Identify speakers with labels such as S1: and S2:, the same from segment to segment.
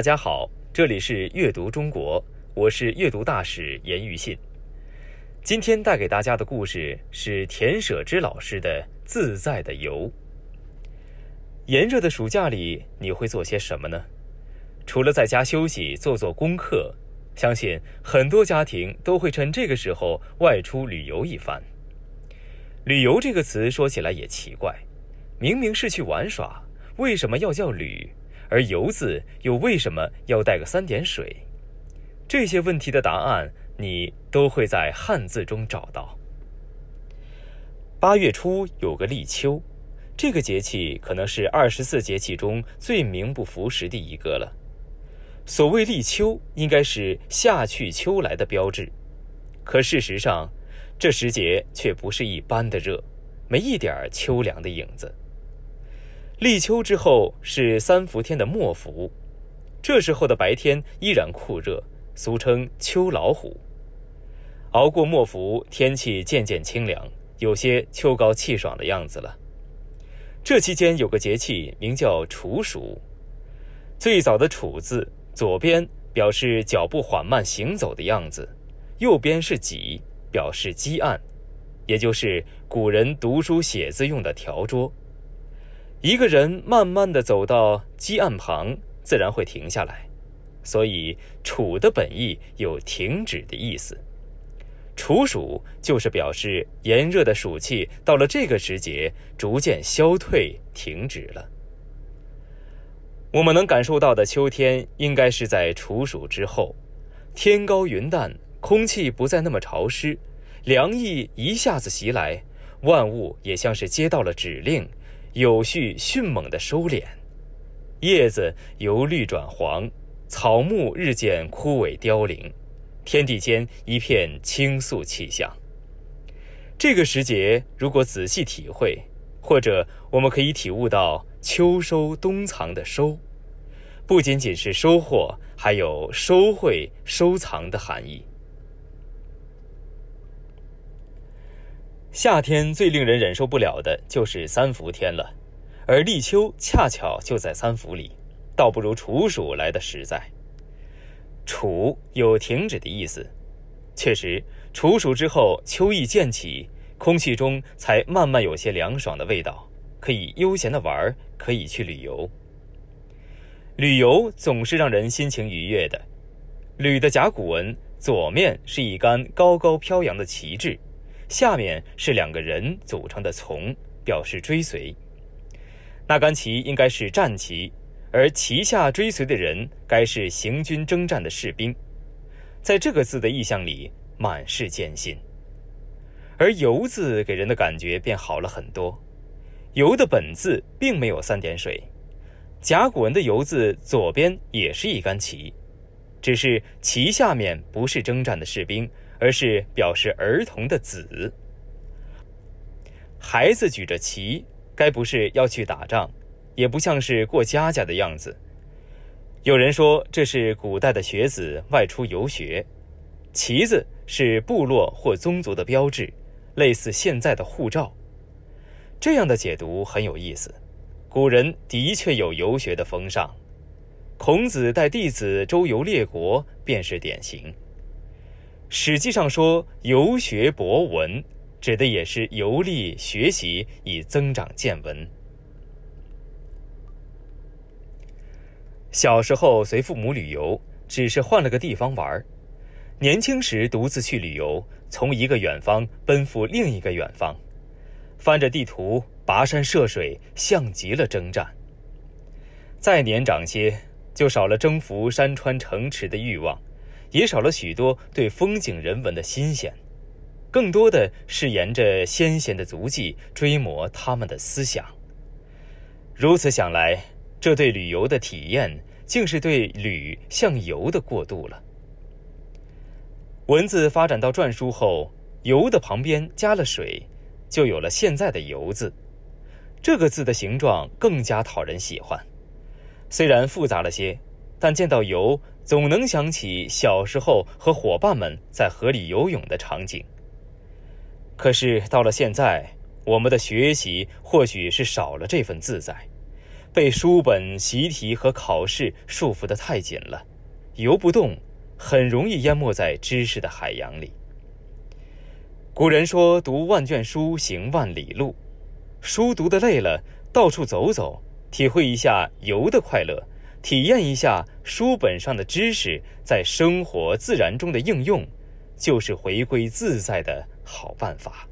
S1: 大家好，这里是阅读中国，我是阅读大使严玉信。今天带给大家的故事是田舍之老师的《自在的游》。炎热的暑假里，你会做些什么呢？除了在家休息、做做功课，相信很多家庭都会趁这个时候外出旅游一番。旅游这个词说起来也奇怪，明明是去玩耍，为什么要叫旅？而“游”字又为什么要带个三点水？这些问题的答案，你都会在汉字中找到。八月初有个立秋，这个节气可能是二十四节气中最名不符实的一个了。所谓立秋，应该是夏去秋来的标志，可事实上，这时节却不是一般的热，没一点秋凉的影子。立秋之后是三伏天的末伏，这时候的白天依然酷热，俗称秋老虎。熬过末伏，天气渐渐清凉，有些秋高气爽的样子了。这期间有个节气名叫处暑，最早的“处”字，左边表示脚步缓慢行走的样子，右边是“几”，表示积案，也就是古人读书写字用的条桌。一个人慢慢的走到积案旁，自然会停下来，所以“处”的本意有停止的意思。处暑就是表示炎热的暑气到了这个时节逐渐消退、停止了。我们能感受到的秋天，应该是在处暑之后，天高云淡，空气不再那么潮湿，凉意一下子袭来，万物也像是接到了指令。有序迅猛的收敛，叶子由绿转黄，草木日渐枯萎凋零，天地间一片清肃气象。这个时节，如果仔细体会，或者我们可以体悟到秋收冬藏的收，不仅仅是收获，还有收汇、收藏的含义。夏天最令人忍受不了的就是三伏天了，而立秋恰巧就在三伏里，倒不如处暑来的实在。处有停止的意思，确实，处暑之后，秋意渐起，空气中才慢慢有些凉爽的味道，可以悠闲的玩，可以去旅游。旅游总是让人心情愉悦的。旅的甲骨文左面是一杆高高飘扬的旗帜。下面是两个人组成的从，表示追随。那杆旗应该是战旗，而旗下追随的人该是行军征战的士兵。在这个字的意象里，满是艰辛。而“游”字给人的感觉便好了很多。“游”的本字并没有三点水，甲骨文的“游”字左边也是一杆旗，只是旗下面不是征战的士兵。而是表示儿童的子，孩子举着旗，该不是要去打仗，也不像是过家家的样子。有人说这是古代的学子外出游学，旗子是部落或宗族的标志，类似现在的护照。这样的解读很有意思，古人的确有游学的风尚，孔子带弟子周游列国便是典型。史记上说“游学博闻”，指的也是游历学习以增长见闻。小时候随父母旅游，只是换了个地方玩；年轻时独自去旅游，从一个远方奔赴另一个远方，翻着地图，跋山涉水，像极了征战。再年长些，就少了征服山川城池的欲望。也少了许多对风景人文的新鲜，更多的是沿着先贤的足迹追摹他们的思想。如此想来，这对旅游的体验，竟是对旅向游的过渡了。文字发展到篆书后，“游”的旁边加了水，就有了现在的“游”字。这个字的形状更加讨人喜欢，虽然复杂了些。但见到游，总能想起小时候和伙伴们在河里游泳的场景。可是到了现在，我们的学习或许是少了这份自在，被书本、习题和考试束缚得太紧了，游不动，很容易淹没在知识的海洋里。古人说：“读万卷书，行万里路。”书读得累了，到处走走，体会一下游的快乐，体验一下书本上的知识在生活自然中的应用，就是回归自在的好办法。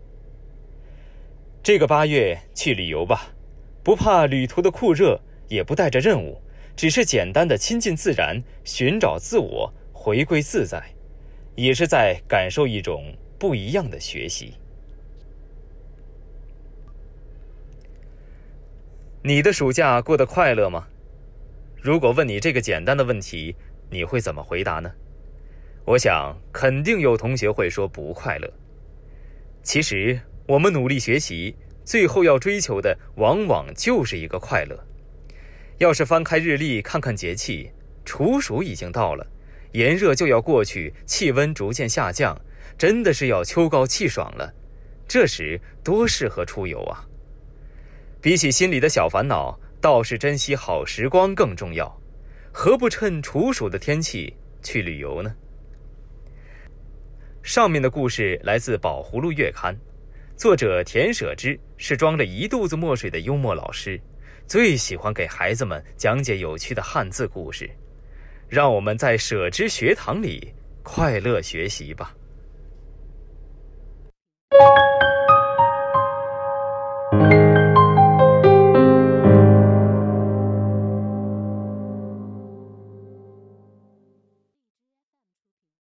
S1: 这个八月去旅游吧，不怕旅途的酷热，也不带着任务，只是简单的亲近自然，寻找自我，回归自在，也是在感受一种不一样的学习。你的暑假过得快乐吗？如果问你这个简单的问题，你会怎么回答呢？我想，肯定有同学会说不快乐。其实，我们努力学习，最后要追求的，往往就是一个快乐。要是翻开日历，看看节气，处暑已经到了，炎热就要过去，气温逐渐下降，真的是要秋高气爽了。这时，多适合出游啊！比起心里的小烦恼，倒是珍惜好时光更重要。何不趁处暑的天气去旅游呢？上面的故事来自《宝葫芦月刊》，作者田舍之是装着一肚子墨水的幽默老师，最喜欢给孩子们讲解有趣的汉字故事。让我们在舍之学堂里快乐学习吧。